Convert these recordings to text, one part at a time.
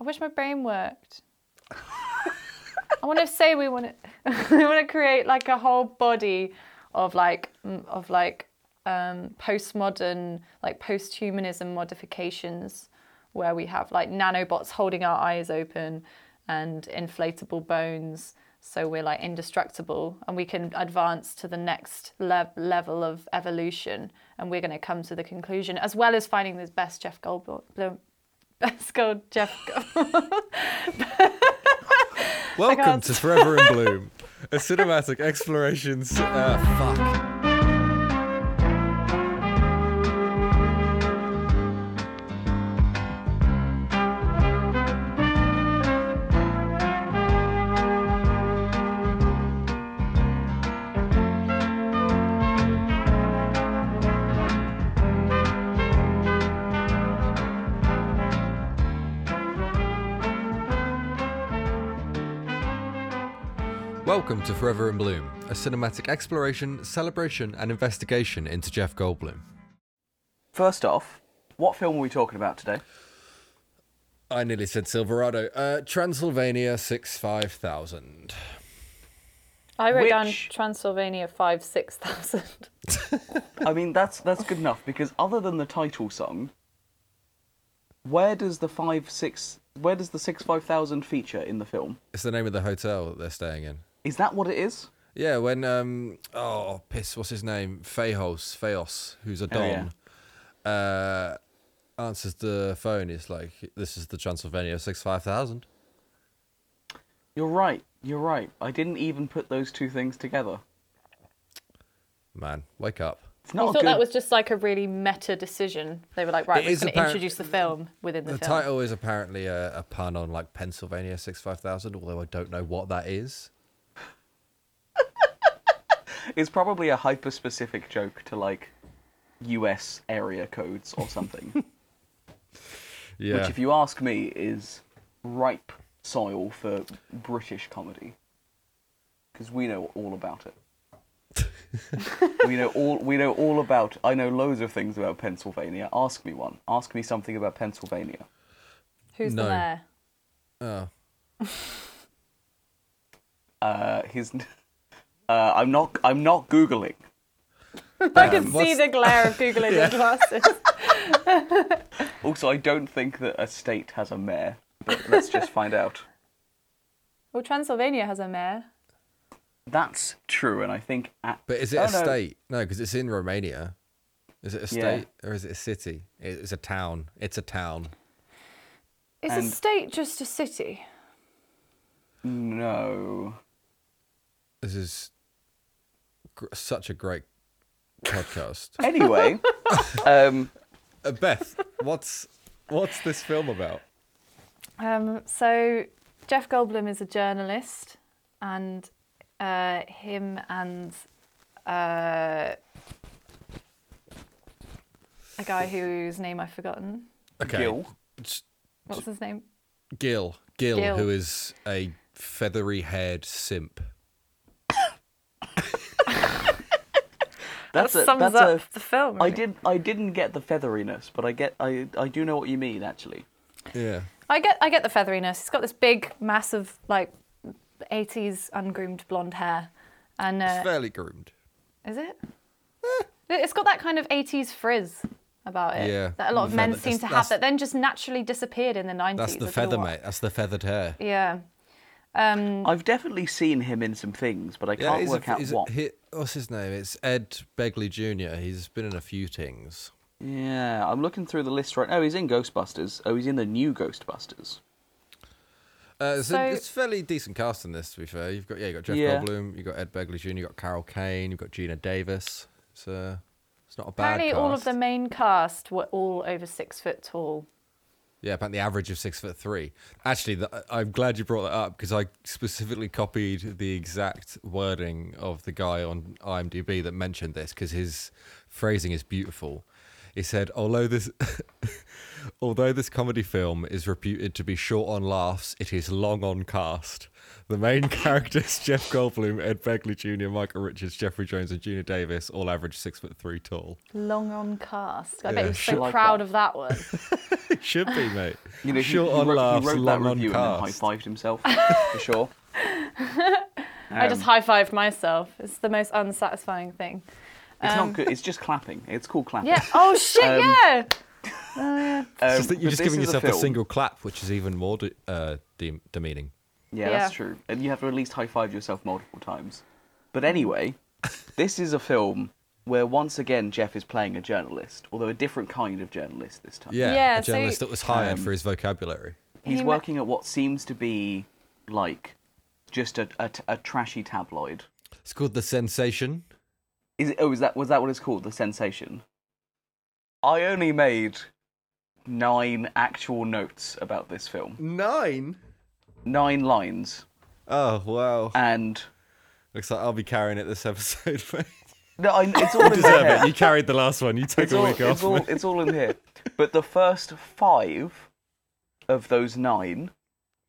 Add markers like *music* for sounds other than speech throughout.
I wish my brain worked. I want to say we want to *laughs* we want to create like a whole body of like of like um, postmodern like post-humanism modifications where we have like nanobots holding our eyes open and inflatable bones so we're like indestructible and we can advance to the next le- level of evolution and we're going to come to the conclusion as well as finding the best Jeff Goldblum best gold Jeff *laughs* Welcome to Forever in Bloom, a cinematic explorations. Uh, fuck. To Forever in Bloom, a cinematic exploration, celebration, and investigation into Jeff Goldblum. First off, what film are we talking about today? I nearly said Silverado. Uh, Transylvania 65000. I wrote down Transylvania 5 6000 *laughs* I mean, that's that's good enough because other than the title song, where does the five six where does the six five thousand feature in the film? It's the name of the hotel that they're staying in. Is that what it is? Yeah, when um oh piss, what's his name? Fejos, Fejos, who's a Oh, yeah. don, uh answers the phone. It's like this is the Transylvania six five thousand. You're right. You're right. I didn't even put those two things together. Man, wake up. It's I not thought good. that was just like a really meta decision. They were like, right, It we're going to apparent- introduce the film within the, The film. title is apparently a, a pun on like Pennsylvania six five thousand, although I don't know what that is. It's probably a hyper specific joke to like U.S. area codes or something. *laughs* Yeah, Which, if you ask me, is ripe soil for British comedy. Because we know all about it. *laughs* we know all. We know all about. I know loads of things about Pennsylvania. Ask me one. Ask me something about Pennsylvania. Who's No. the mayor? oh, Uh, his. *laughs* Uh, I'm not. I'm not googling. I can see the glare of googling *laughs* your glasses. *laughs* *laughs* Also, I don't think that a state has a mayor. But let's just find out. Well, Transylvania has a mayor. That's true, and I think. At, but is it Oh, a no. state? No, because it's in Romania. Is it a Yeah. state or is it a city? It's a town. It's a town. Is And- a state just a city? No. This is gr- such a great podcast. *laughs* Anyway, um, Uh, Beth, what's what's this film about? Um, so Jeff Goldblum is a journalist, and uh, him and uh, a guy whose name I've forgotten. Okay, Gil. What's his name? Gil, Gil, Gil. who is a feathery-haired simp. That's that a, sums that's up a, the film. I really. did. I didn't get the featheriness, but I get. I. I do know what you mean. Actually, Yeah. I get. I get the featheriness. He's got this big, massive, like, '80s ungroomed blonde hair, and It's uh, fairly groomed. is it? It's got that kind of '80s frizz about it Yeah. that a lot of men Feather- seem to have that then just naturally disappeared in the '90s. That's the don't feather, mate. That's the feathered hair. Yeah. Um, I've definitely seen him in some things, but I Yeah, can't he's work a, out what. A, he, what's his name? It's Ed Begley Jr. He's been in a few things. Yeah, I'm looking through the list right now. He's in Ghostbusters. Oh, he's in the new Ghostbusters. Uh, so, So- it's fairly decent cast in this. To be fair, you've got yeah, you got Jeff Yeah. Goldblum, you have got Ed Begley Jr., you have got Carol Kane, you've got Geena Davis. It's uh, it's not a bad. apparently, all of the main cast were all over six foot tall. Yeah, about the average of six foot three. Actually, the, uh, I'm glad you brought that up because I specifically copied the exact wording of the guy on IMDb that mentioned this because his phrasing is beautiful. He said, although this. *laughs* Although this comedy film is reputed to be short on laughs, it is long on cast. The main *laughs* characters, Jeff Goldblum, Ed Begley Jr., Michael Richards, Jeffrey Jones, and Geena Davis, all average six foot three tall. Long on cast. I Yeah, bet you're so like proud that. of that one. *laughs* It should be, mate. You know, short he on wrote, laughs, he wrote that long on review and then high fived himself for sure. I just Um, high fived myself. It's the most unsatisfying thing. It's um, not good. It's just clapping. It's called clapping. Yeah. Oh shit. Um, yeah. *laughs* Um, just you're just giving yourself a, film. single clap, which is even more de- uh, de- demeaning. Yeah, Yeah. that's true. And you have to at least high five yourself multiple times. But anyway, this is a film where once again Jeff is playing a journalist, although a different kind of journalist this time. Yeah, Yeah, a so- journalist that was hired Um, for his vocabulary. He's He ma- working at what seems to be like just a, a, a trashy tabloid. It's called The Sensation. Is it, oh, is that was that what it's called? The sensation. I only made nine actual notes about this film. Nine? Nine lines, Oh, wow. and Looks like I'll be carrying it this episode, *laughs* mate. no, I, it's all You in deserve here. it. You carried the last one. You took It's a all, week it's off. all, it's all in here. But the first five of those nine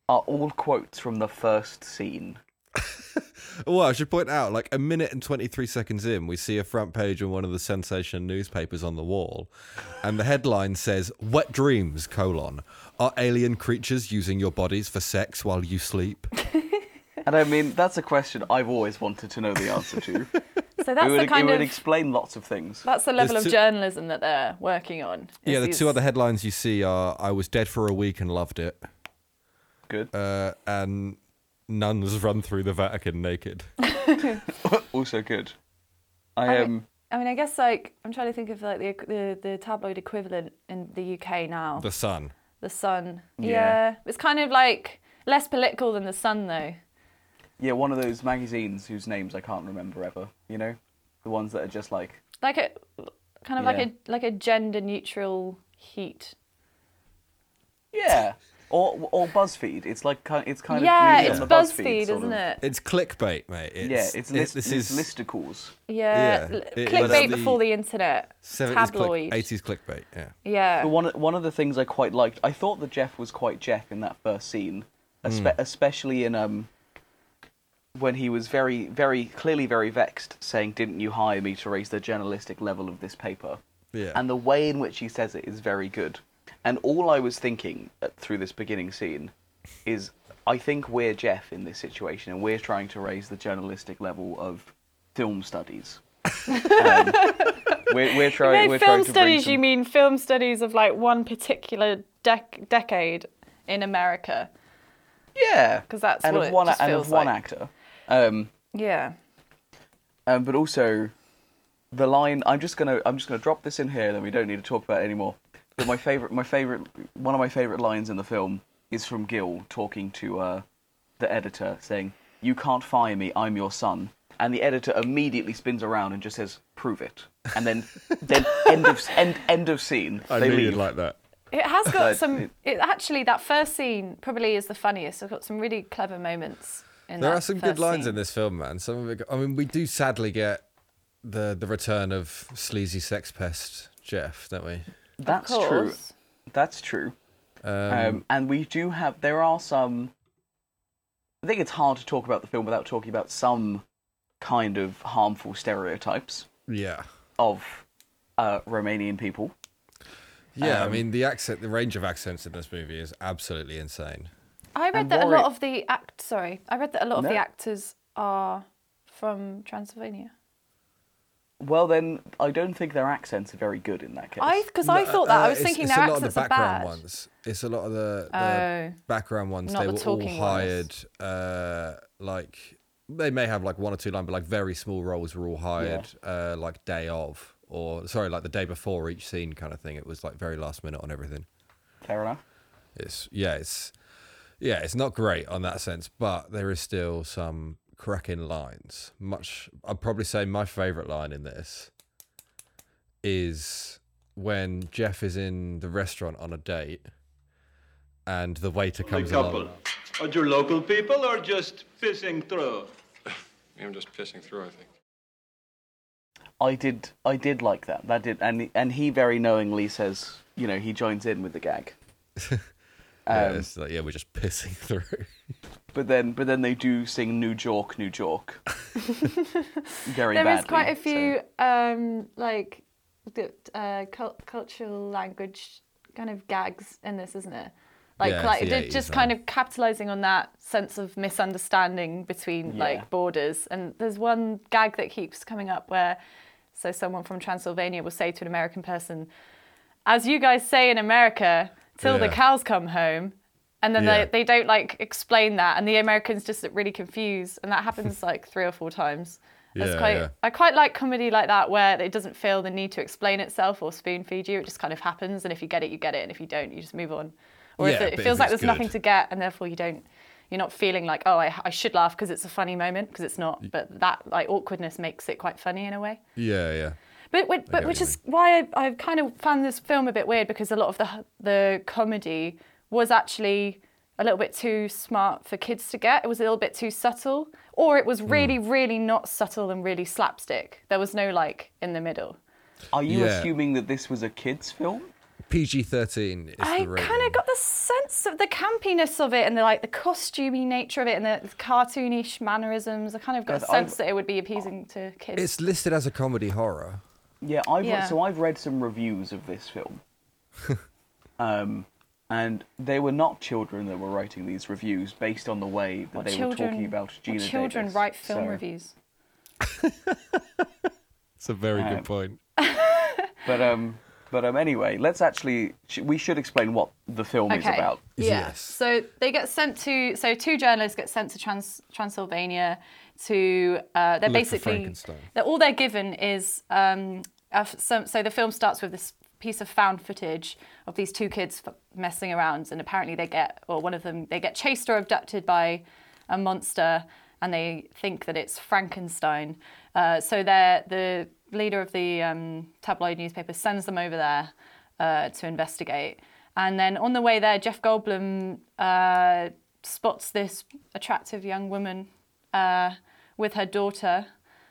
are all quotes from the first scene. Well, I should point out, like a minute and 23 seconds in, we see a front page on one of the sensation newspapers on the wall. And the headline says, Wet Dreams, colon, are alien creatures using your bodies for sex while you sleep? *laughs* And I mean, that's a question I've always wanted to know the answer to. *laughs* So it that's would, the it would of explain lots of things. that's the level There's of two- journalism that they're working on. yeah, the these- two other headlines you see are I was dead for a week and loved it, Good. uh, and nuns run through the Vatican naked. *laughs* *laughs* also good. I am. um, I mean, I guess like I'm trying to think of like the the, the tabloid equivalent in the UK now. The Sun. The Sun. Yeah. Yeah. It's kind of like less political than the Sun though. yeah, one of those magazines whose names I can't remember ever. You know, the ones that are just like Like a kind of Yeah. like a like a gender neutral heat. yeah, or or BuzzFeed. It's like it's kind yeah, of it's on the BuzzFeed, sort isn't of- it? It's clickbait, mate. It's, yeah, it's, it- this it's is listicles. Yeah, Yeah, it- clickbait the before the internet. 70s tabloid. click, 80s clickbait. Yeah. Yeah. But one of- one of the things I quite liked, I thought that Jeff was quite Jeff in that first scene, espe- especially in um when he was very very clearly very vexed, saying, "Didn't you hire me to raise the journalistic level of this paper?" Yeah. And the way in which he says it is very good. And all I was thinking uh, through this beginning scene is, I think we're Jeff in this situation, and we're trying to raise the journalistic level of film studies. um, *laughs* we're, we're trying. we're film trying to studies, some- you mean film studies of like one particular dec- decade in America? Yeah, because that's and what of one and of feels one actor. Um, Yeah. um, but also the line. I'm just gonna I'm just gonna drop this in here. Then we don't need to talk about it anymore. But my favorite my favorite one of my favorite lines in the film is from Gil talking to uh, the editor, saying, "You can't fire me. I'm your son." And the editor immediately spins around and just says, "Prove it." And then *laughs* then end of end end of scene. I they leave. like that. It has got But some. it- It, actually, that first scene probably is the funniest. It's got some really clever moments. In There that are some good lines scene. in this film, man. Some of it. I mean, we do sadly get the the return of sleazy sex pest Jeff, don't we? That's Of true. That's true. Um, Um, and we do have there are some I think it's hard to talk about the film without talking about some kind of harmful stereotypes yeah, of uh, Romanian people. yeah. I Um, mean, the accent, the range of accents in this movie is absolutely insane. I read And that a Warwick- lot of the act. Sorry, I read that a lot of the actors are from Transylvania. Well, then I don't think their accents are very good in that case. I because I thought that uh, I was it's- thinking it's their a lot of accents the are background bad. ones. It's a lot of the, the Oh. background ones. They the were all hired. Uh, like they may have like one or two lines, but like very small roles were all hired. Uh, like day of, or sorry, like the day before each scene kind of thing. It was like very last minute on everything. Fair enough. It's yeah, it's yeah, it's not great on that sense, but there is still some cracking lines. Much, I'd probably say my favorite line in this is when Jeff is in the restaurant on a date, and the waiter The comes couple. along. Are you local people or just pissing through? *laughs* I'm just pissing through, I think. I did I did like that. That did and and he very knowingly says, you know, he joins in with the gag. *laughs* yeah, Um, it's like, yeah, we're just pissing *laughs* through. But then but then they do sing New York, New York. *laughs* very There is badly, quite a so- few um, like the, uh, cul- cultural language kind of gags in this, isn't it? Like, Yeah, it's like the they're 80s just now. kind of capitalizing on that sense of misunderstanding between Yeah. like borders. And there's one gag that keeps coming up where, so someone from Transylvania will say to an American person, "As you guys say in America, till the cows come home." And then Yeah. they, they don't like explain that, and the Americans just look really confused, and that happens *laughs* like three or four times. Yeah, quite, yeah. I quite like comedy like that where it doesn't feel the need to explain itself or spoon feed you. It just kind of happens, and if you get it, you get it, and if you don't, you just move on. Or if Yeah, it, it feels if like there's nothing to get, and therefore you don't, you're not feeling like, oh, I, I should laugh because it's a funny moment because it's not. But that like awkwardness makes it quite funny in a way. yeah, yeah. But but, but which you is why I, I kind of found this film a bit weird because a lot of the the comedy was actually a little bit too smart for kids to get. It was a little bit too subtle, or it Hmm. was really really not subtle and really slapstick. There was no like in the middle. Are you Yeah. assuming that this was a kids film? PG thirteen is I the rating. kind of got the sense of the campiness of it and the like the costumey nature of it and the cartoonish mannerisms. I kind of got a Yes, I've- sense that it would be appeasing to kids. It's listed as a comedy horror. Yeah, I've Yeah. so I've read some reviews of this film, *laughs* um, and they were not children that were writing these reviews based on the way that What they were talking about what Geena children Davis. write film So- reviews. *laughs* It's a very Um, good point. *laughs* But um, but um, anyway, let's actually sh- we should explain what the film is about. Yeah. Yes. So they get sent to. So two journalists get sent to Trans, Transylvania to. Uh, they're Look for basically. Frankenstein. They're, all they're given is. Um, a f- some, so the film starts with this piece of found footage of these two kids f- messing around, and apparently they get, or one of them, they get chased or abducted by a monster, and they think that it's Frankenstein. Uh, so they're the leader of the um, tabloid newspaper sends them over there uh, to investigate. And then on the way there, Jeff Goldblum uh, spots this attractive young woman uh, with her daughter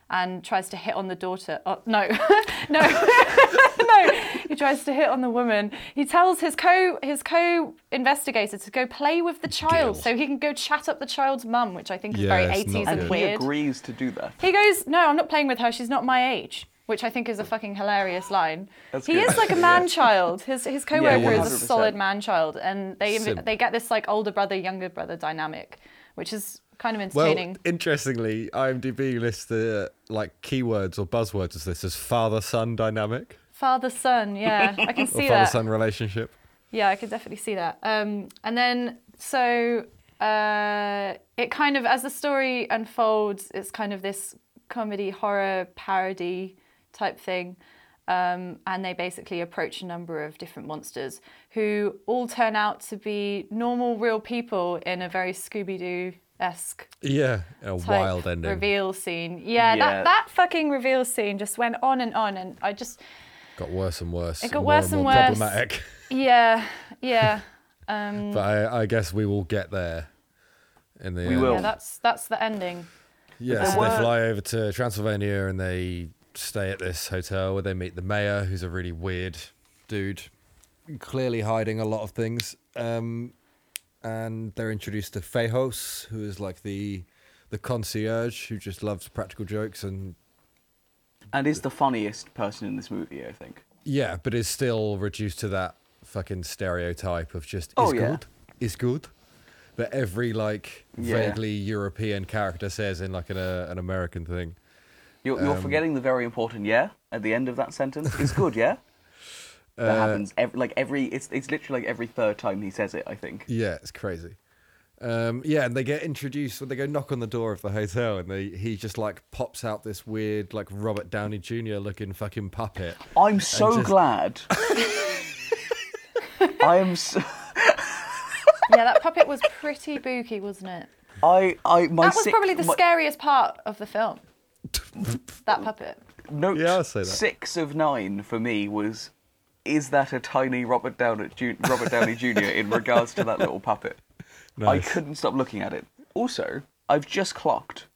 and tries to hit on the daughter. Oh, no, *laughs* no, *laughs* *laughs* no. He tries to hit on the woman. He tells his co his co investigator to go play with the child Gil. so he can go chat up the child's mum, which I think is Yeah, very it's not 80s good. and And he weird. agrees to do that. He goes, "No, I'm not playing with her. She's not my age." Which I think is a fucking hilarious line. That's he good. is like a *laughs* man child. His his coworker is a 100%. solid man child, and they Sim. they get this like older brother younger brother dynamic, which is kind of Well, entertaining. interestingly, IMDb lists the like keywords or buzzwords as this as father son dynamic Father son, yeah, I *laughs* can or see father son relationship. Yeah, I could definitely see that. Um, and then so uh, it kind of as the story unfolds, it's kind of this comedy horror parody type thing. Um, and they basically approach a number of different monsters who all turn out to be normal, real people in a very Scooby Doo esque Yeah, a wild ending. reveal scene. Yeah, Yeah. That, that fucking reveal scene just went on and on, and I just Got worse and worse. It got more worse and and more worse. problematic. yeah, yeah. Um, *laughs* But I, I guess we will get there. In the We end. will. Yeah, that's that's the ending. Yeah, so they fly over to Transylvania and they stay at this hotel where they meet the mayor, who's a really weird dude, clearly hiding a lot of things. Um, and they're introduced to Fejos, who is like the the concierge who just loves practical jokes and And is the funniest person in this movie, I think. yeah, but is still reduced to that fucking stereotype of just is Oh, yeah. good, is good. That every like Yeah. vaguely European character says in like an uh, an American thing. You're, you're Um, forgetting the very important yeah at the end of that sentence. It's good, yeah. *laughs* That Uh, happens every, like every. It's it's literally like every third time he says it. I think. Yeah, it's crazy. Um, yeah, and they get introduced when they go knock on the door of the hotel, and they he just like pops out this weird like Robert Downey Jr. looking fucking puppet. I'm so just- glad. *laughs* I am. So, *laughs* Yeah, that puppet was pretty booky, wasn't it? I I my. that was sick- probably the my- scariest part of the film. that puppet. Note Yeah, I'll say that. six of nine for me was. Is that a tiny Robert Downey, Ju- Robert Downey Jr. in regards to that little puppet? I couldn't stop looking at it. Also, I've just clocked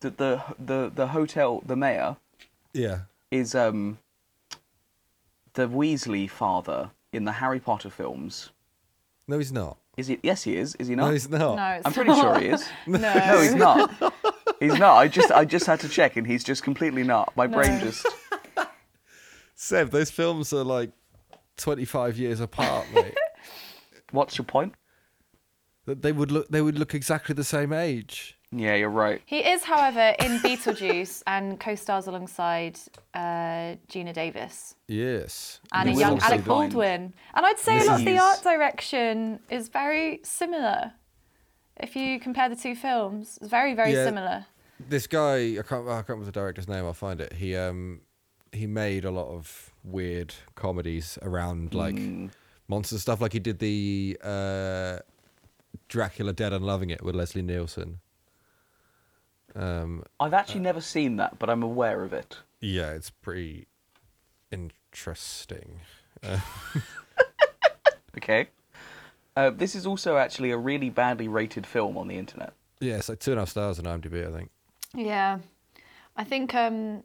that the the the hotel, the mayor, Yeah, is um the Weasley father in the Harry Potter films. No, he's not. Is he? Yes, he is. Is he not? No, he's not. No, it's I'm pretty not. sure he is. *laughs* no. No, he's not. He's not. I just I just had to check, and he's just completely not. My brain just. *laughs* Seb, those films are like 25 years apart, mate. What's your point? That they would look they would look exactly the same age. Yeah, you're right. He is, however, in *laughs* Beetlejuice and co-stars alongside uh, Geena Davis Yes. and a young Alec also blind. Baldwin. And I'd say Yes, a lot of the art direction is very similar. If you compare the two films, it's very, very Yeah. similar. This guy, I can't, I can't remember the director's name. I'll find it. He um he made a lot of weird comedies around like Mm. monster stuff. Like he did the uh, Dracula Dead and Loving It with Leslie Nielsen. Um, I've actually never seen that, but I'm aware of it. yeah, it's pretty interesting. *laughs* Okay. Uh, this is also actually a really badly rated film on the internet. Yeah, it's like two and a half stars on IMDb, I think. Yeah, I think um,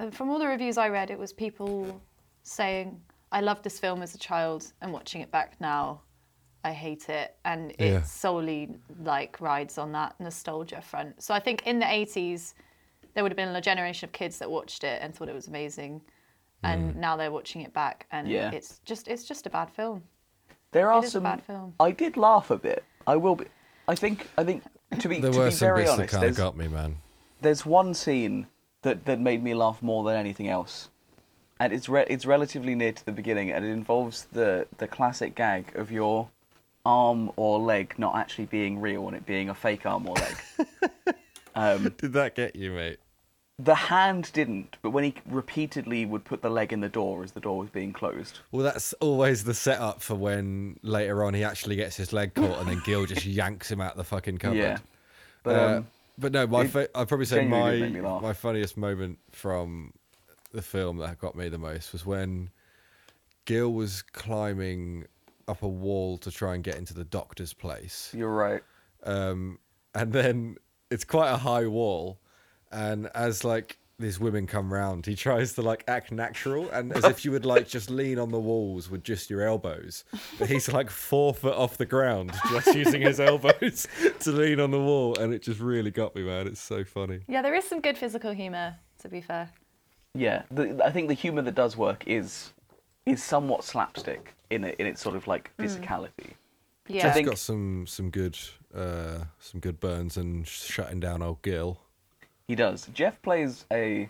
uh, from all the reviews I read, it was people saying, "I loved this film as a child, and watching it back now, I hate it," and it Yeah. solely like rides on that nostalgia front. So I think in the '80s, there would have been a generation of kids that watched it and thought it was amazing, and mm. now they're watching it back, and Yeah. it's just it's just a bad film. There are is a some. bad film. I did laugh a bit. I will be. I think. I think to be There to were be some very bits that honest, kind of there's, got me, man. there's one scene that, that made me laugh more than anything else, and it's re- it's relatively near to the beginning, and it involves the the classic gag of your arm or leg not actually being real and it being a fake arm or leg. *laughs* um, Did that get you, mate? the hand didn't, but when he repeatedly would put the leg in the door as the door was being closed. Well, that's always the setup for when later on he actually gets his leg caught and then Gil just *laughs* yanks him out of the fucking cupboard. Yeah, but Uh, um, but no, my fa- I'd probably say my did make me laugh. my funniest moment from the film that got me the most was when Gil was climbing up a wall to try and get into the doctor's place, you're right. um, and then it's quite a high wall, and as like these women come round, he tries to like act natural and as if you would like *laughs* just lean on the walls with just your elbows, but he's like four foot off the ground *laughs* just using his elbows *laughs* to lean on the wall, and it just really got me, man. It's so funny. Yeah, there is some good physical humor. To be fair, Yeah, the, I think the humour that does work is is somewhat slapstick in it, in its sort of like physicality. yeah. I think- got some some good uh, some good burns and shutting down old Gil. He does. Jeff plays a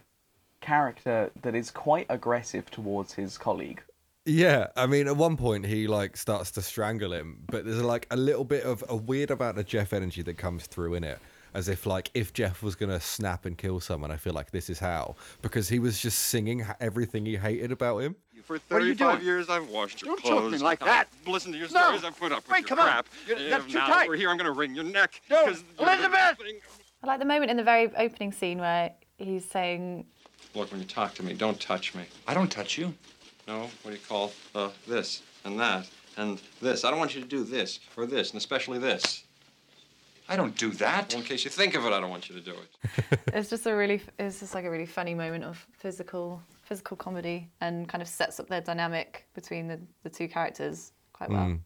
character that is quite aggressive towards his colleague. Yeah, I mean, at one point he like starts to strangle him, but there's like a little bit of a weird amount of Jeff energy that comes through in it, as if like if Jeff was gonna snap and kill someone, I feel like this is how because he was just singing everything he hated about him. For What are you 35 doing? years, I've washed your Don't choke clothes. me like I've that. Listened to your No. stories. I've put up with Wait, your come on. crap. You're- that's too now tight. We're here. I'm going to wring your neck. No. 'cause Elizabeth! I like the moment in the very opening scene where he's saying, Look, when you talk to me, don't touch me. I don't touch you. No, what do you call uh, this and that and this? I don't want you to do this or this, and especially this. I don't do that. Well, in case you think of it, I don't want you to do it. *laughs* it's just a really, it's just like a really funny moment of physical, physical comedy, and kind of sets up their dynamic between the, the two characters quite well.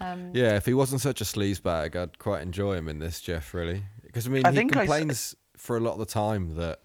Um, Yeah, if he wasn't such a sleazebag, I'd quite enjoy him in this, Jeff. Really, because I mean, I he think I s- complains for a lot of the time that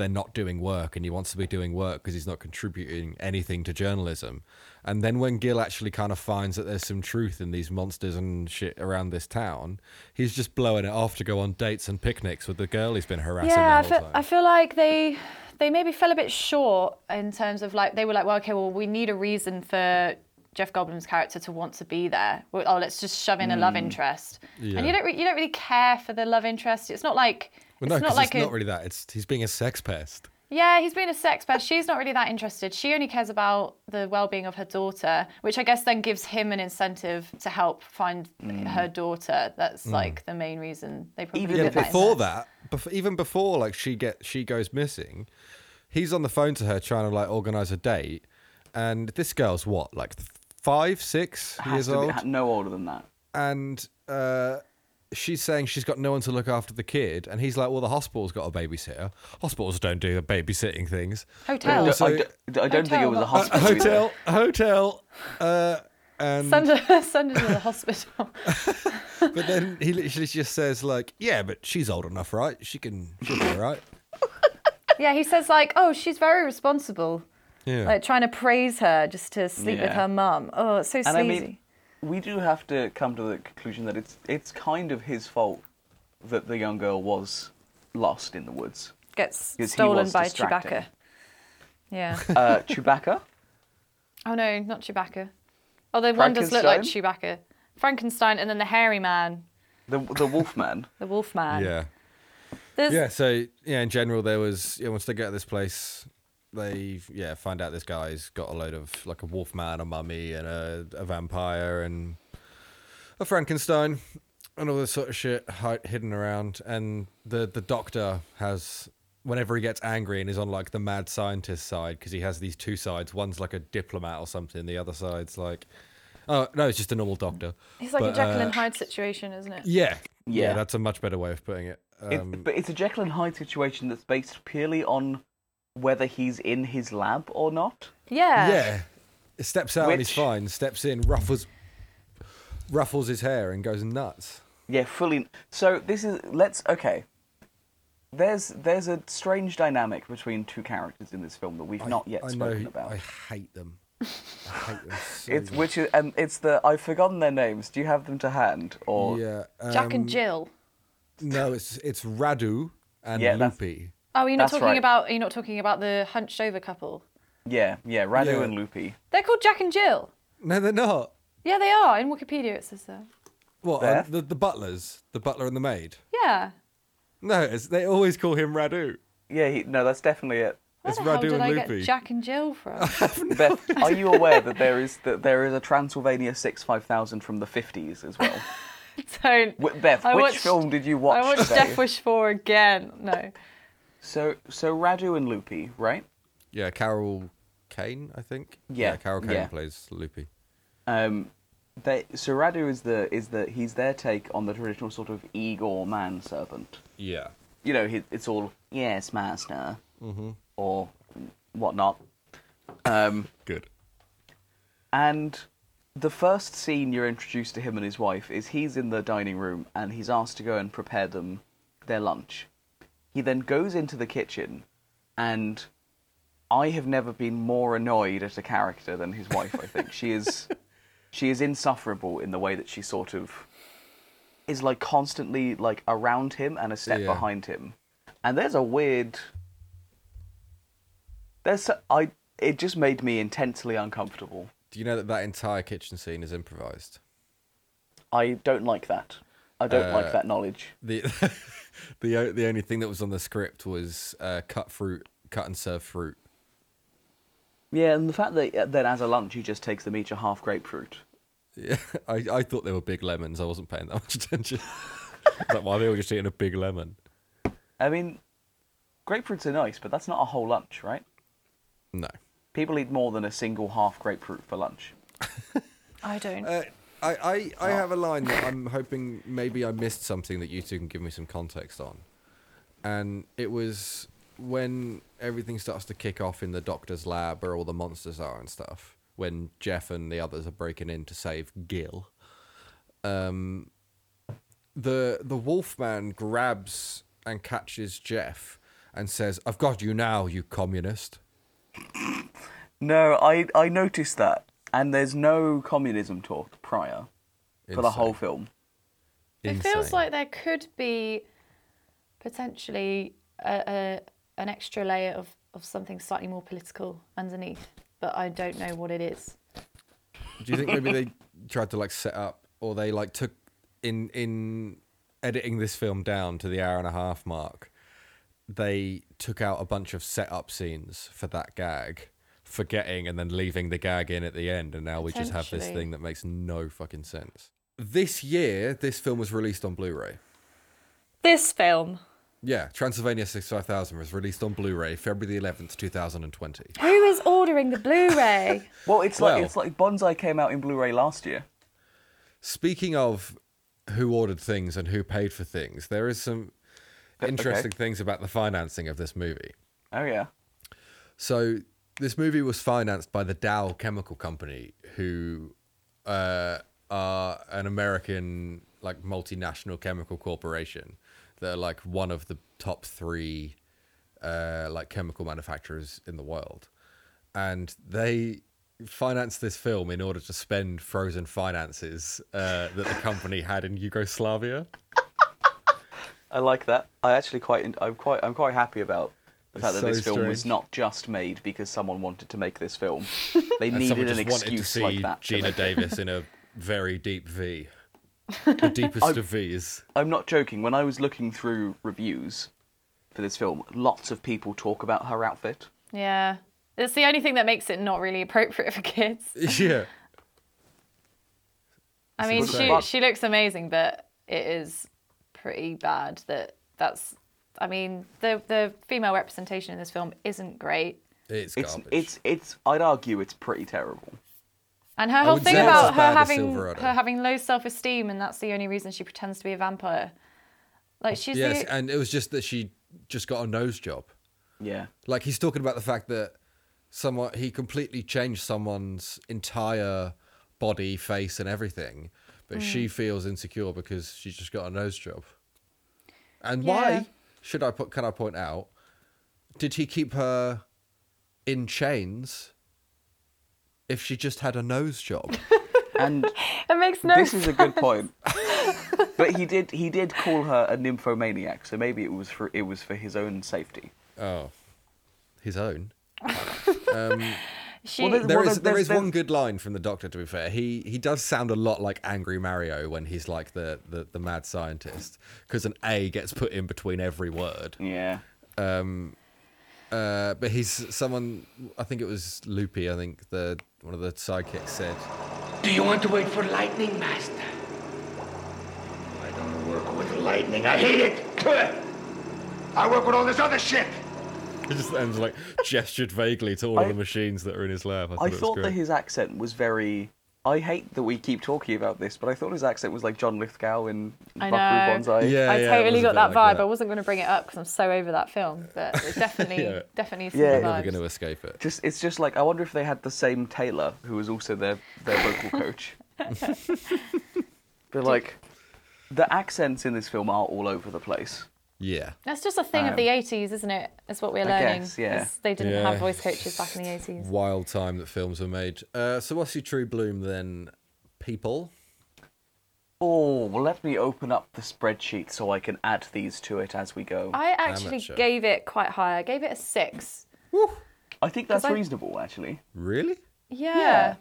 they're not doing work, and he wants to be doing work because he's not contributing anything to journalism. And then when Gil actually kind of finds that there's some truth in these monsters and shit around this town, he's just blowing it off to go on dates and picnics with the girl he's been harassing yeah, I feel. I feel like they they maybe fell a bit short in terms of like they were like, well, okay, well, we need a reason for Jeff Goldblum's character to want to be there. Oh, let's just shove in a love mm. interest, Yeah. and you don't re- you don't really care for the love interest. It's not like well, no, it's not 'cause like it's a, not really that. It's he's being a sex pest. Yeah, he's being a sex pest. She's not really that interested. She only cares about the well-being of her daughter, which I guess then gives him an incentive to help find her daughter. That's like the main reason they probably Even did if that. Yeah, before there. that, bef- even before like she get she goes missing, he's on the phone to her trying to like organize a date, and this girl's what like five, six Has years to be old, no older than that. and uh, she's saying she's got no one to look after the kid, and he's like, "Well, the hospital's got a babysitter. Hospitals don't do the babysitting things." Hotel. I, so- d- I don't think it was a Hotel, A hospital. hotel, a hotel, uh, and Send her, *laughs* send her to the hospital. *laughs* but then he literally just says like, "Yeah, but she's old enough, right? She can, she'll be all right." *laughs* yeah, he says like, oh, she's very responsible. Yeah, Like trying to praise her just to sleep with her mum. Oh, it's so sleazy. And I mean, we do have to come to the conclusion that it's it's kind of his fault that the young girl was lost in the woods. Gets 'cause he stolen by distracting. Chewbacca. Yeah. *laughs* Uh, Chewbacca. Oh no, not Chewbacca. Oh, the one does look like Frankenstein? Chewbacca. Frankenstein, and then the hairy man, The the Wolfman. *laughs* the wolf man. yeah, There's, yeah. So yeah, in general, there was yeah. Once they get to this place, they yeah find out this guy's got a load of like a wolf man, a mummy, and a, a vampire, and a Frankenstein, and all this sort of shit hi- hidden around. And the the doctor has whenever he gets angry and is on like the mad scientist side because he has these two sides. One's like a diplomat or something. The other side's like. Oh no, it's just a normal doctor. It's like But, a Jekyll uh, and Hyde situation, isn't it? Yeah, yeah, Yeah. that's a much better way of putting it. It- Um, but it's a Jekyll and Hyde situation that's based purely on whether he's in his lab or not. Yeah. yeah, steps out and he's fine. Steps in, ruffles, ruffles his hair and goes nuts. Yeah, fully. So this is let's okay. There's there's a strange dynamic between two characters in this film that we've not yet I spoken know, about. I hate them. I hate them *laughs* so It's much. which is and it's the I've forgotten their names. Do you have them to hand or yeah. Jack and um, Jill. No, it's it's Radu and Yeah, that's- Lupi. Oh, you're not that's talking right. about. You're not talking about the hunched over couple. yeah yeah Radu Yeah. and Lupi. They're called Jack and Jill. No, they're not. Yeah, they are. In Wikipedia, it says that. What? Beth? uh, the the butlers, the butler and the maid. Yeah. No, it's, they always call him Radu. Yeah, he, no, that's definitely it. Where It's the hell Radu did and I Lupi. get Jack and Jill from? *laughs* Beth, are you aware that there is that there is a Transylvania Six Five Thousand from the fifties as well? *laughs* Don't. Wh- Beth, I which watched- film did you watch I watched today? Death Wish 4 again. No. So so Radu and Lupi, right? Yeah, Carol Kane, I think. Yeah, Carol Kane yeah. plays Lupi. Um, they so Radu is the is the he's their take on the traditional sort of Igor man serpent. Yeah. You know, he, it's all yes, master, mm-hmm. or whatnot. Um, Good. and the first scene you're introduced to him and his wife is he's in the dining room and he's asked to go and prepare them their lunch. He then goes into the kitchen, and I have never been more annoyed at a character than his wife. I think she is, *laughs* she is insufferable in the way that she sort of is like constantly like around him and a step Yeah. behind him, and there's a weird. There's so- I. It just made me intensely uncomfortable. Do you know that that entire kitchen scene is improvised? I don't like that. I don't Uh, like that knowledge. The *laughs* the the only thing that was on the script was uh, cut fruit, cut and serve fruit. Yeah, and the fact that that as a lunch he just takes them each a half grapefruit. Yeah, *laughs* I, I thought they were big lemons. I wasn't paying that much attention. *laughs* like, why they were just eating a big lemon? I mean, grapefruits are nice, but that's not a whole lunch, right? No. People eat more than a single half grapefruit for lunch. I don't. Uh, I, I, I have a line that I'm hoping maybe I missed something that you two can give me some context on. And it was when everything starts to kick off in the doctor's lab where all the monsters are and stuff. When Jeff and the others are breaking in to save Gil. Um, the the Wolfman grabs and catches Jeff and says, "I've got you now, you communist." No, I I noticed that, and there's no communism talk prior for the whole Insane. film. It feels like there could be potentially a, a, an extra layer of, of something slightly more political underneath, but I don't know what it is. Do you think maybe they tried to like set up, or they like took in in editing this film down to the hour and a half mark? They took out a bunch of setup scenes for that gag, forgetting and then leaving the gag in at the end, and now we just have this thing that makes no fucking sense. This year, this film was released on Blu-ray. This film. Yeah, Transylvania 65000 was released on Blu-ray February the 11th, 2020. Who is ordering the Blu-ray? *laughs* Well, it's Well- like it's like Banzai came out in Blu-ray last year. Speaking of who ordered things and who paid for things, there is some okay. interesting things about the financing of this movie. Oh yeah. So this movie was financed by the Dow Chemical Company, who uh, are an American like multinational chemical corporation. They're like one of the top three uh, like chemical manufacturers in the world, and they financed this film in order to spend frozen finances uh, that the company had in Yugoslavia. *laughs* I like that. I actually quite. I'm quite. I'm quite happy about the fact It's that this so film was not just made because someone wanted to make this film. *laughs* They needed an just wanted to excuse see like that. Geena make. *laughs* Davis in a very deep V, *laughs* the deepest of V's. I'm not joking. When I was looking through reviews for this film, lots of people talk about her outfit. Yeah. It's the only thing that makes it not really appropriate for kids. Yeah. I mean, she she looks amazing, but it is pretty bad that that's. I mean, the the female representation in this film isn't great, It's It's garbage. it's it's. I'd argue it's pretty terrible. and her whole would thing say it's about as her bad as having Silverado. her having low self esteem, and that's the only reason she pretends to be a vampire. Like she's yes, the, and it was just that she just got a nose job. Yeah. Like he's talking about the fact that someone he completely changed someone's entire body, face, and everything, but she Mm. feels insecure because she's just got a nose job. And Yeah. why should I put? Can I point out? Did he keep her in chains if she just had a nose job? *laughs* And it makes no. this is a good point. *laughs* but he did he did call her a nymphomaniac, so maybe it was for it was for his own safety. oh, his own. *laughs* Um, she, Well, there's- There Well, is there there's- one good line from the Doctor. To be fair, he he does sound a lot like Angry Mario when he's like the the, the mad scientist because an A gets put in between every word. Yeah. Uh, but he's someone. I think it was Lupi. I think the one of the sidekicks said. Do you want to wait for lightning, Master? I don't work with lightning. I hate it. *laughs* I work with all this other shit. He just ends like gestured vaguely to all of the machines that are in his lab. I thought, I thought that his accent was very. I hate that we keep talking about this, but I thought his accent was like John Lithgow in I Buckaroo know. Banzai. Yeah, I yeah, totally got bit that like vibe. I wasn't going to bring it up because I'm so over that film, but it definitely, *laughs* Yeah. definitely some Yeah. good Never going to escape it. Just it's just like I wonder if they had the same Taylor, who was also their their vocal *laughs* coach. *laughs* but like, the accents in this film are all over the place. Yeah. That's just a thing of Um, the 80s, isn't it? That's what we're I learning. guess, yeah. They didn't Yeah. have voice coaches back in the 80s. Wild time that films were made. Uh, so what's your true bloom then, people? Oh, well, let me open up the spreadsheet so I can add these to it as we go. I actually Amateur. gave it quite high. I gave it a six. I think that's 'Cause I- reasonable, actually. Really? Yeah. Yeah.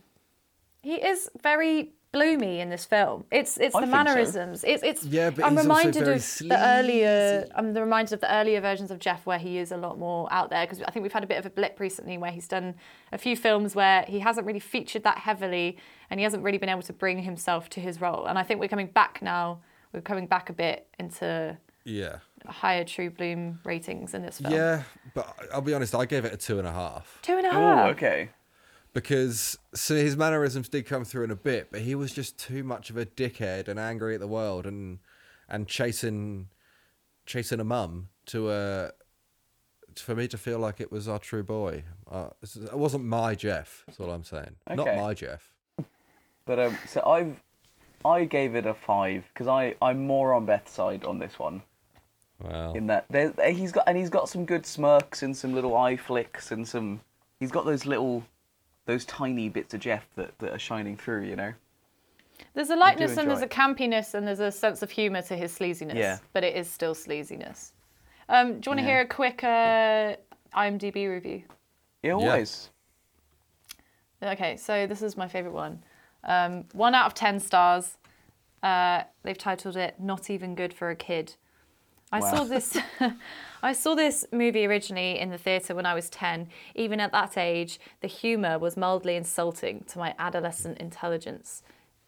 He is very bloomy in this film. It's it's I the think so. mannerisms. It's it's Yeah, but I'm he's also reminded very of the earlier. I'm the reminded of the earlier versions of Jeff where he is a lot more out there because I think we've had a bit of a blip recently where he's done a few films where he hasn't really featured that heavily and he hasn't really been able to bring himself to his role. And I think we're coming back now. We're coming back a bit into Yeah. higher True Bloom ratings in this film. Yeah, but I'll be honest. I gave it a two and a half Two and a Oh, okay. Because so his mannerisms did come through in a bit, but he was just too much of a dickhead and angry at the world and and chasing chasing a mum to uh for me to feel like it was our true boy. Uh, it wasn't my Jeff. That's all I'm saying. Okay. Not my Jeff. But um, so I've I gave it a five because I I'm more on Beth's side on this one. Well, In that there he's got and he's got some good smirks and some little eye flicks and some he's got those little those tiny bits of Jeff that, that are shining through. You know. There's a lightness and enjoy there's a campiness and there's a sense of humour to his sleaziness. Yeah. But it is still sleaziness. Um, do you want to Yeah. hear a quick uh, IMDb review? Yeah, always. Okay, so this is my favourite one. Um, one out of ten stars. Uh, they've titled it "Not Even Good for a Kid." I Wow. saw this. *laughs* I saw this movie originally in the theatre when I was ten. Even at that age, the humour was mildly insulting to my adolescent intelligence.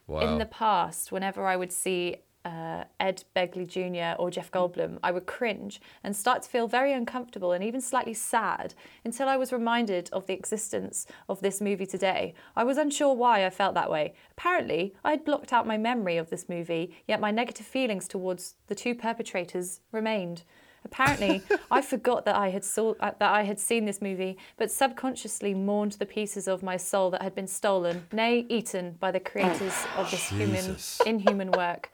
wow. In the past, whenever I would see uh, Ed Begley Jr. or Jeff Goldblum, I would cringe and start to feel very uncomfortable and even slightly sad until I was reminded of the existence of this movie today. I was unsure why I felt that way. Apparently, I had blocked out my memory of this movie, yet my negative feelings towards the two perpetrators remained. Apparently, *laughs* I forgot that I had saw, uh, that I had seen this movie, but subconsciously mourned the pieces of my soul that had been stolen, nay, eaten by the creators of this human, inhuman work.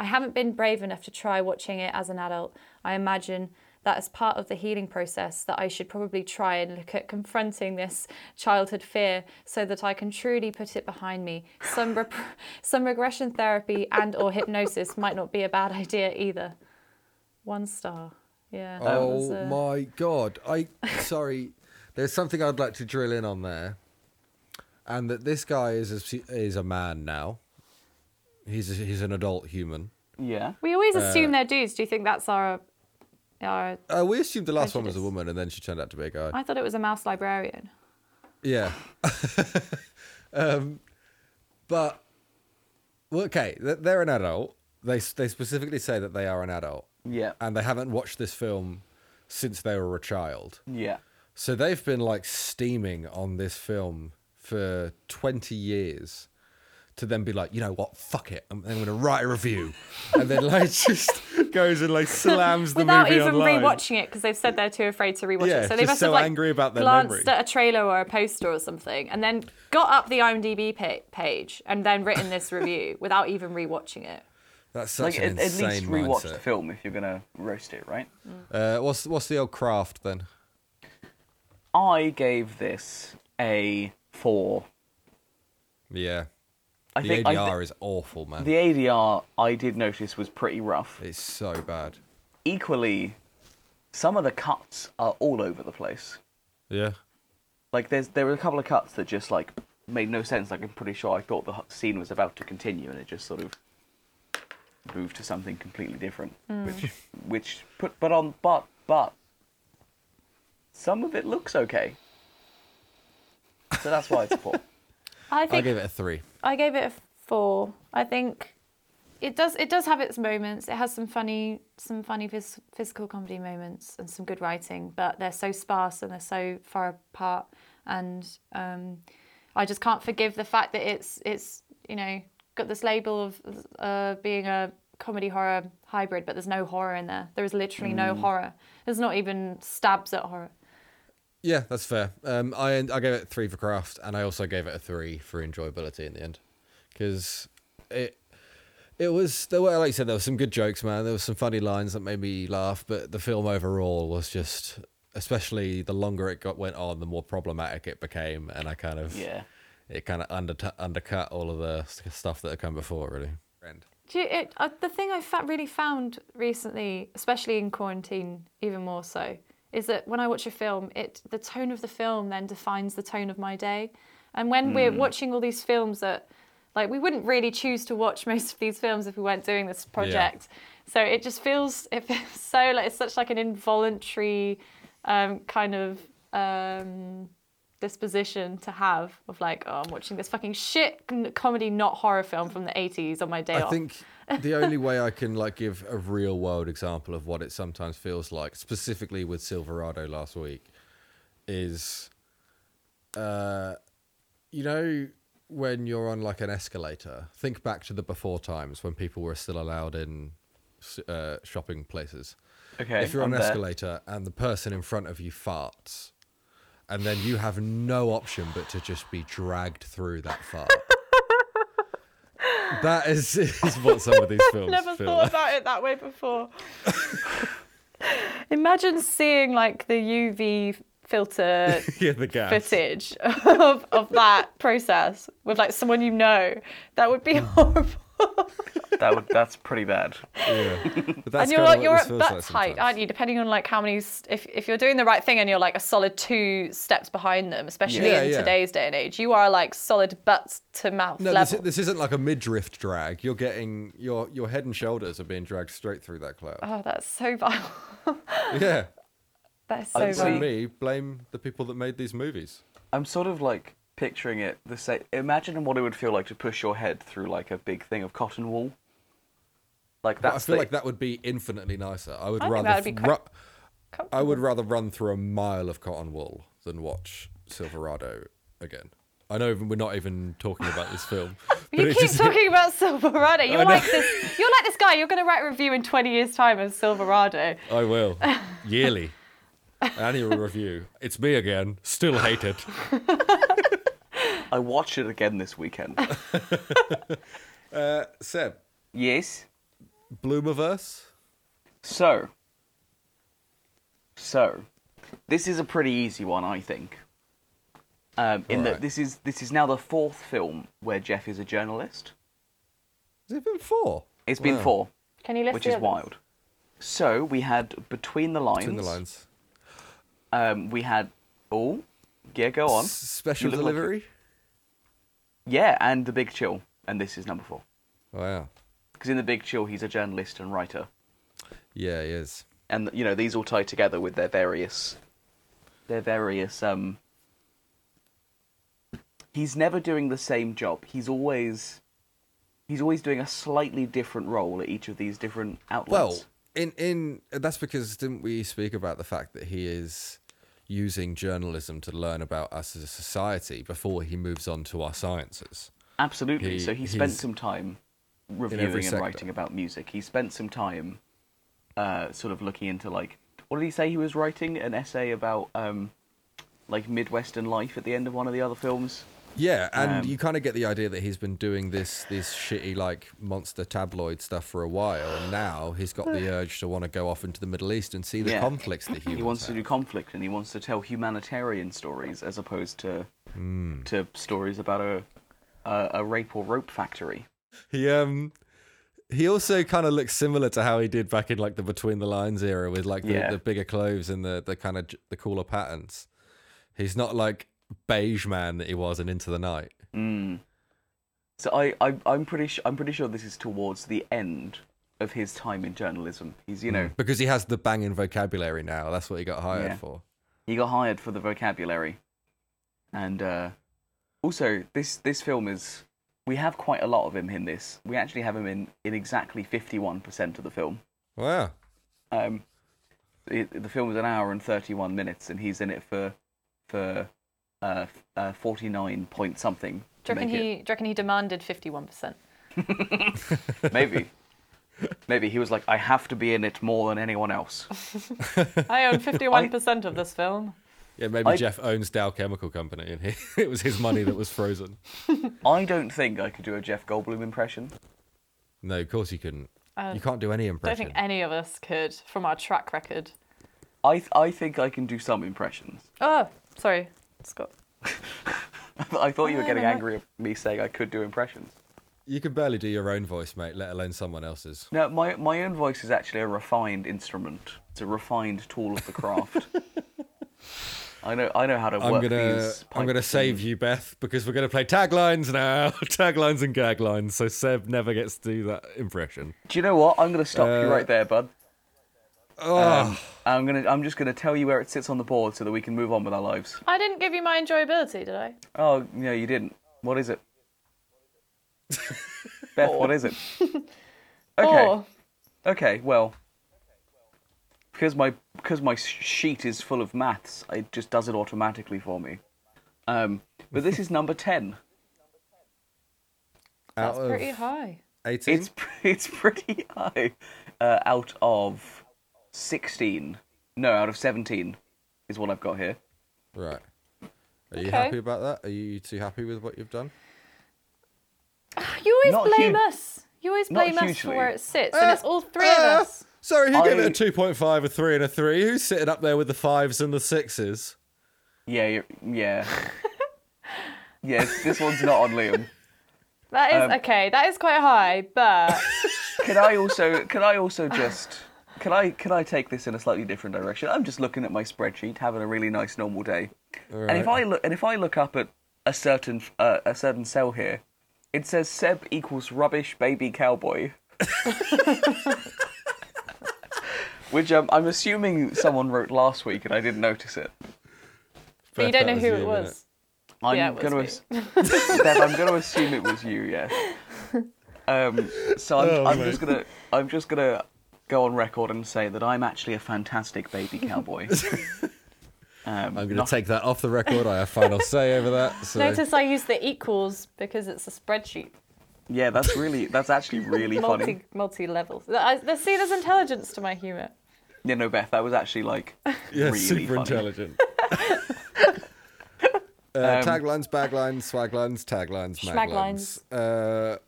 I haven't been brave enough to try watching it as an adult. I imagine that as part of the healing process that I should probably try and look at confronting this childhood fear so that I can truly put it behind me. Some rep- *laughs* some regression therapy and or hypnosis might not be a bad idea either. One star. Yeah. Oh uh, my god! I sorry. There's something I'd like to drill in on there, and that this guy is a, is a man now. He's a, he's an adult human. Yeah. We always uh, assume they're dudes. Do you think that's our our Uh, we assumed the last one was a woman, and then she turned out to be a guy. I thought it was a mouse librarian. Yeah. *laughs* um, but well, okay, they're an adult. They they specifically say that they are an adult, Yeah. and they haven't watched this film since they were a child. Yeah. So they've been like steaming on this film for 20 years to then be like, you know what, fuck it, I'm, I'm going to write a review. and then like *laughs* just goes and like slams the movie. Without movie even online. rewatching it because they've said they're too afraid to rewatch Yeah, it. So they just must so have like angry about their glanced memory. at a trailer or a poster or something, and then got up the IMDb pa- page and then written this *laughs* review without even rewatching it. That's such Like an at, at least rewatch mindset. the film if you're gonna roast it, right? Uh, what's what's the old craft then? I gave this a four. Yeah. I the think I thi- ADR is awful, man. the ADR I did notice was pretty rough. It's so bad. Equally, some of the cuts are all over the place. Yeah. Like there's there were a couple of cuts that just like made no sense. Like I'm pretty sure I thought the scene was about to continue and it just sort of moved to something completely different. Hmm. Which which put but on but but some of it looks okay. So that's why it's a *laughs* I I gave it a three. I gave it a four. I think it does it does have its moments. It has some funny some funny phys- physical comedy moments and some good writing, but they're so sparse and they're so far apart. And um, I just can't forgive the fact that it's it's you know got this label of uh, being a comedy horror hybrid, but there's no horror in there. There is literally no horror. There's not even stabs at horror. Yeah, that's fair. Um, I I gave it three for craft, and I also gave it a three for enjoyability in the end, because it it was there were like you said there were some good jokes, man. There were some funny lines that made me laugh, but the film overall was just, especially the longer it got went on, the more problematic it became, and I kind of Yeah. it kind of under undercut all of the stuff that had come before, really. Friend. Do you, it, uh, the thing I fa- really found recently, especially in quarantine, even more so, is that when I watch a film, it the tone of the film then defines the tone of my day. And when we're watching all these films that, like, we wouldn't really choose to watch *laughs* most of these films if we weren't doing this project. So it just feels *laughs* it feels so like it's such like an involuntary um, kind of um, disposition to have of like, oh, I'm watching this fucking shit comedy, not horror film from the 80s on my day I off. I think *laughs* the only way I can like give a real world example of what it sometimes feels like, specifically with Silverado last week, is, uh, you know, when you're on like an escalator. Think back to the before times when people were still allowed in uh, shopping places. Okay. if you're on I'm an there. escalator and the person in front of you farts, and then you have no option but to just be dragged through that fart. *laughs* that is, is what some of these *laughs* films Never feel thought like. about it that way before. Imagine seeing like the UV filter *laughs* yeah, the gas. footage of, of that process with like someone you know. That would be hmm. horrible. *laughs* That would that's pretty bad. Yeah. *laughs* But that's and you're kinda what you're this at feels that like height, aren't you? Depending on like how many, if if you're doing the right thing and you're like a solid two steps behind them, especially Yeah, in yeah. today's day and age, you are like solid butt to mouth No, this, level. this isn't like a midriff drag. You're getting your your head and shoulders are being dragged straight through that cloud. Oh, that's so vile. *laughs* yeah. that is so I'd vile. say- me, blame the people that made these movies. I'm sort of like picturing it the same. Imagine what it would feel like to push your head through like a big thing of cotton wool. Like But that's I feel the- like that would be infinitely nicer. I would I think rather that would be f- quite ru- I would rather run through a mile of cotton wool than watch Silverado again. I know we're not even talking about this film. *laughs* You keep just- *laughs* talking about Silverado. You're like this. You're like this guy. You're going to write a review in 20 years' time of Silverado. I will *laughs* yearly annual review. It's me again. Still hate it. I watched it again this weekend. *laughs* Uh, Seb, yes. Bloomerverse. So. So, this is a pretty easy one, I think. Um, in that Alright. this is this is now the fourth film where Jeff is a journalist. Has it been four? It's been Wow. four, Can you list which the is others? wild. So we had between the lines. Between the lines. Um, we had oh, yeah, go on. S- Special You look like- delivery. Yeah, and the Big Chill, and this is number four. Wow. Because in the Big Chill, he's a journalist and writer, Yeah, he is. and you know these all tie together with their various, their various. Um, he's never doing the same job. He's always, he's always doing a slightly different role at each of these different outlets. Well, in in that's because didn't we speak about the fact that he is using journalism to learn about us as a society before he moves on to our sciences. Absolutely. He- so he spent some time reviewing and sector. writing about music. He spent some time uh, sort of looking into like what did he say he was writing an essay about um, like Midwestern life at the end of one of the other films. Yeah, and Um, you kind of get the idea that he's been doing this this shitty like monster tabloid stuff for a while, and now he's got the urge to want to go off into the Middle East and see the Yeah. conflicts that He wants to do conflict and he wants to tell humanitarian stories as opposed to Hmm. to stories about a, a a rape or rope factory. He um he also kind of looks similar to how he did back in like the Between the Lines era with like the, Yeah. the bigger clothes and the the kind of the cooler patterns. He's not like beige man that he was in Into the Night. So I, I I'm pretty su- I'm pretty sure this is towards the end of his time in journalism. He's you know because he has the banging vocabulary now. That's what he got hired Yeah. for. he got hired for the vocabulary, and uh, also this this film is we have quite a lot of him in this. We actually have him in in exactly fifty one percent of the film. Wow. Um, it, the film is an hour and thirty one minutes, and he's in it for for uh, uh forty nine point something. Do you reckon make he? Do you reckon he demanded 51%? *laughs* *laughs* Maybe. Maybe he was like, I have to be in it more than anyone else. *laughs* I own 51% of this film. Yeah, maybe I- Jeff owns Dow Chemical Company, and he, it was his money that was frozen. I don't think I could do a Jeff Goldblum impression. No, of course you couldn't. Uh, you can't do any impression. I don't impression. think any of us could from our track record. I th- I think I can do some impressions. Oh, sorry, Scott. *laughs* I thought you were getting no, *laughs* no. angry at me saying I could do impressions. You can barely do your own voice, mate, let alone someone else's. No, my my own voice is actually a refined instrument. It's a refined tool of the craft. *laughs* I know I know how to I'm work gonna these. I'm gonna save you, Beth, because we're gonna play taglines now. taglines and gag lines. So Seb never gets to do that impression. Do you know what? I'm gonna stop you Uh, right there, bud. Oh, Um, I'm gonna I'm just gonna tell you where it sits on the board so that we can move on with our lives. I didn't give you my enjoyability, did I? Oh no, you didn't. What is it? Beth, what is it? *laughs* Okay. Or Okay, well, because my because my sheet is full of maths, it just does it automatically for me. Um, but this is number ten. out that's of pretty high. 18. It's *laughs* it's pretty high. Uh, out of sixteen, no, out of seventeen, is what I've got here. right. Are you Okay. happy about that? Are you too happy with what you've done? You always Not blame hu- us. You always blame us for hugely. where it sits, and it's all three of Ah, us. Sorry, who gave I- it a 2.5, a 3, and a 3? Who's sitting up there with the 5s and the 6s? Yeah, you're, yeah, yes. This one's not on Liam. That is Um, okay. That is quite high, but *laughs* Can I also can I also just can I can I take this in a slightly different direction? I'm just looking at my spreadsheet, having a really nice normal day. And if I look and if I look up at a certain uh, a certain cell here, it says Seb equals rubbish baby cowboy. *laughs* Which um, I'm assuming someone wrote last week and I didn't notice it. but you don't know who was it was. I'm Yeah, it gonna me. ass- *laughs* I'm gonna assume it was you, yes. Um, so I'm, Oh, I'm just gonna I'm just gonna go on record and say that I'm actually a fantastic baby *laughs* cowboy. Um, I'm going to not- take that off the record. I have final say over that. So. Notice I use the equals because it's a spreadsheet. Yeah, that's really that's actually really funny. Multi multi levels. I, I see there's intelligence to my humour. Yeah, no, Beth, that was actually like *laughs* Yeah, really super funny. intelligent. *laughs* uh, Um, taglines, baglines, swaglines, taglines, maglines. Uh,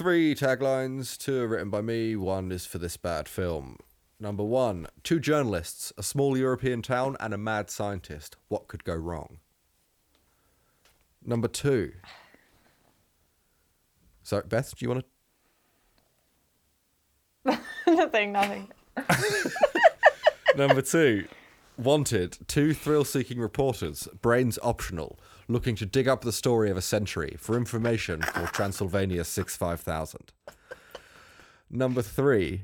three taglines. Two are written by me. One is for this bad film. Number one: Two journalists, a small European town, and a mad scientist. What could go wrong? Number two. So, Beth, do you want to *laughs* nothing, nothing. *laughs* Number two, wanted two thrill seeking reporters, brains optional, looking to dig up the story of a century for information for Transylvania 65000. Number three,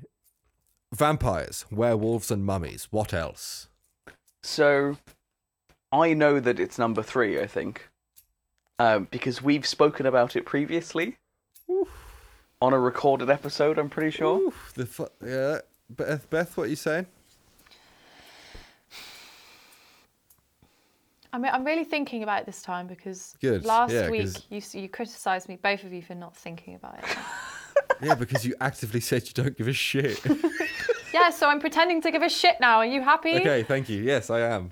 vampires, werewolves, and mummies. What else? So, I know that it's number three. I think, um, because we've spoken about it previously on a recorded episode. I'm pretty sure. Oof, the fu- yeah, Beth, Beth, what are you saying? I mean, I'm really thinking about it this time because Good, last yeah, week 'cause- you s- you criticised me, both of you, for not thinking about it. *laughs* Yeah, because you actively said you don't give a shit. *laughs* yeah, so I'm pretending to give a shit now. Are you happy? okay, thank you. Yes, I am.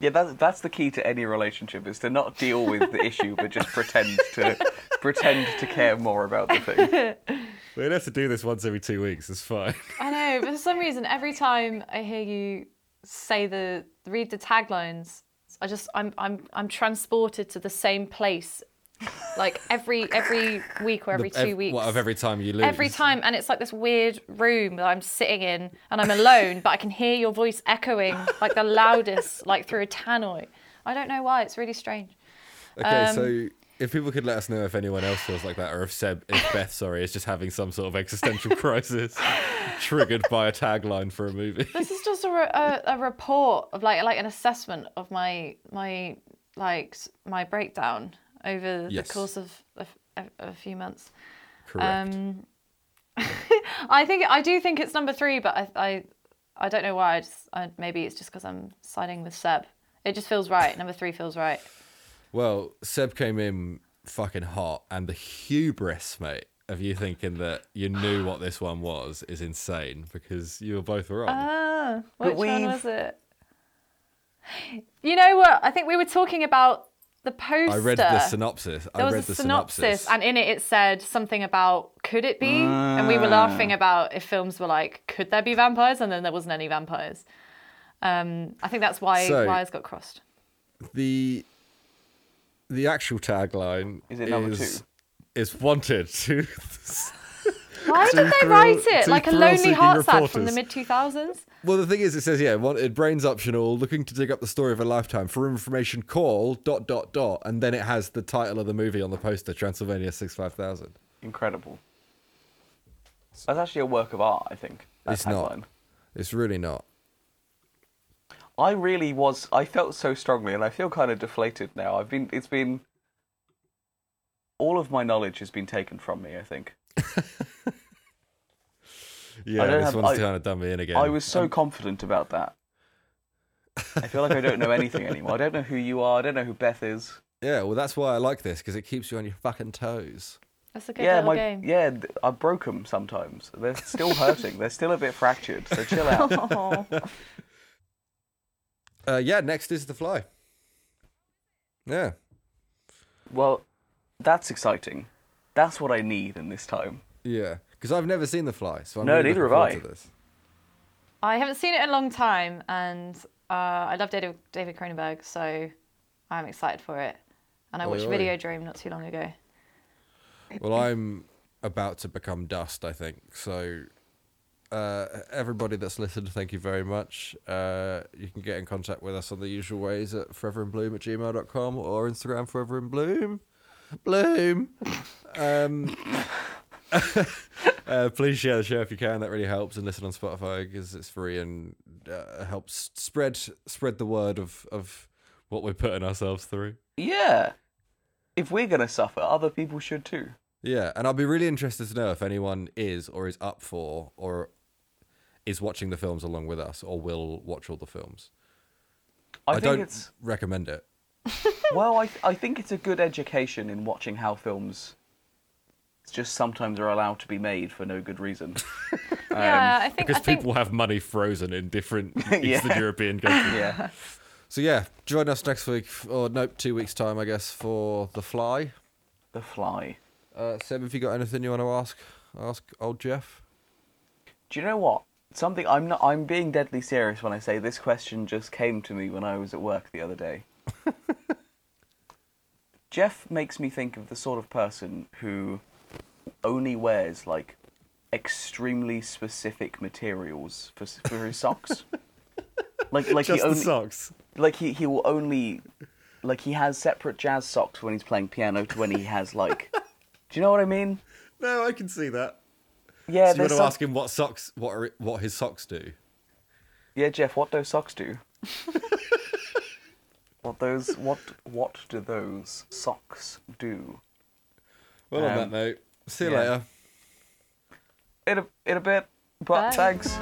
Yeah, that's that's the key to any relationship is to not deal with the issue, but just pretend to *laughs* pretend to care more about the thing. We don't have to do this once every two weeks. It's fine. I know, but for some reason, every time I hear you say the read the taglines, I just I'm I'm I'm transported to the same place, like every every week or every The- ev- two weeks. What, of every time you lose? Every time, and it's like this weird room that I'm sitting in, and I'm alone, but I can hear your voice echoing like the loudest, like through a tannoy. I don't know why. It's really strange. Okay, Um, so if people could let us know if anyone else feels like that, or if Seb, if Beth, sorry, is just having some sort of existential *laughs* crisis triggered by a tagline for a movie. This is just a, a, a report of like like an assessment of my my like my breakdown over Yes. the course of a few months. Correct. Um, *laughs* I think I do think it's number three, but I I, I don't know why. I just, I, maybe it's just because I'm siding with Seb. It just feels right. Number three feels right. Well, Seb came in fucking hot, and the hubris, mate, of you thinking that you knew *sighs* what this one was is insane because you were both wrong. Ah, But which one was it? You know what? I think we were talking about the poster. I read the synopsis. I was read a the synopsis, and in it it said something about could it be? and we were laughing about if films were like, could there be vampires? And then there wasn't any vampires. Um, I think that's why So- wires got crossed. the the actual tagline Is it number is, two? is wanted to *laughs* Why did they write it like a lonely thrill-seeking heart sad from the mid two thousands? Well, the thing is, it says, yeah, wanted brains optional, looking to dig up the story of a lifetime. For information, call dot dot dot, and then it has the title of the movie on the poster, Transylvania Six Five Thousand. Incredible. That's actually a work of art, I think. that It's not. It's really not. I really was. I felt so strongly, and I feel kind of deflated now. I've been. It's been. All of my knowledge has been taken from me. I think. *laughs* Yeah, don't this have- one's I- kind of done me in again. I was so Um, confident about that. I feel like I don't know anything anymore. I don't know who you are. I don't know who Beth is. yeah, well, that's why I like this because it keeps you on your fucking toes. That's a good yeah, little my game. yeah. th- I broke them sometimes. They're still hurting. They're still a bit fractured. So chill out. *laughs* *laughs* Uh, yeah, next is The Fly. Yeah, well, that's exciting. That's what I need in this time. yeah, because I've never seen The Fly, so I'm No, really neither have I. To this. I haven't seen it in a long time, and uh, I love David, David Cronenberg, so I'm excited for it. And I Oi, watched oi. Dream not too long ago. Well, I'm about to become dust, I think. So, uh, everybody that's listened, thank you very much. Uh, you can get in contact with us on the usual ways at foreverinbloom at gmail.com or Instagram forever in bloom. Bloom. Um, *laughs* uh, please share the show if you can. That really helps. And listen on Spotify because it's free and uh, helps spread spread the word of, of what we're putting ourselves through. Yeah. If we're gonna suffer, other people should too. Yeah, and I'll be really interested to know if anyone is or is up for or is watching the films along with us or will watch all the films. I, I, think don't it's recommend it. *laughs* well, I I think it's a good education in watching how films just sometimes are allowed to be made for no good reason. *laughs* *laughs* yeah, I think Because I think people have money frozen in different Yeah. Eastern European countries. yeah. So yeah, join us next week, or nope, two weeks time, I guess, for The Fly. The Fly. Uh, Seb, have you got anything you want to ask? Ask old Jeff. Do you know what? Something I'm not. I'm being deadly serious when I say this question just came to me when I was at work the other day. *laughs* Jeff makes me think of the sort of person who only wears like extremely specific materials for for his socks. *laughs* like like he only socks. like he he will only like he has separate jazz socks when he's playing piano to when he has like. *laughs* Do you know what I mean? No, I can see that. Yeah, so you want to some- ask him what socks, what are, what his socks do? Yeah, Jeff, what those socks do? *laughs* what those what what do those socks do? Well, on Um, that note, see you yeah. later. In a in a bit, but Bye. thanks.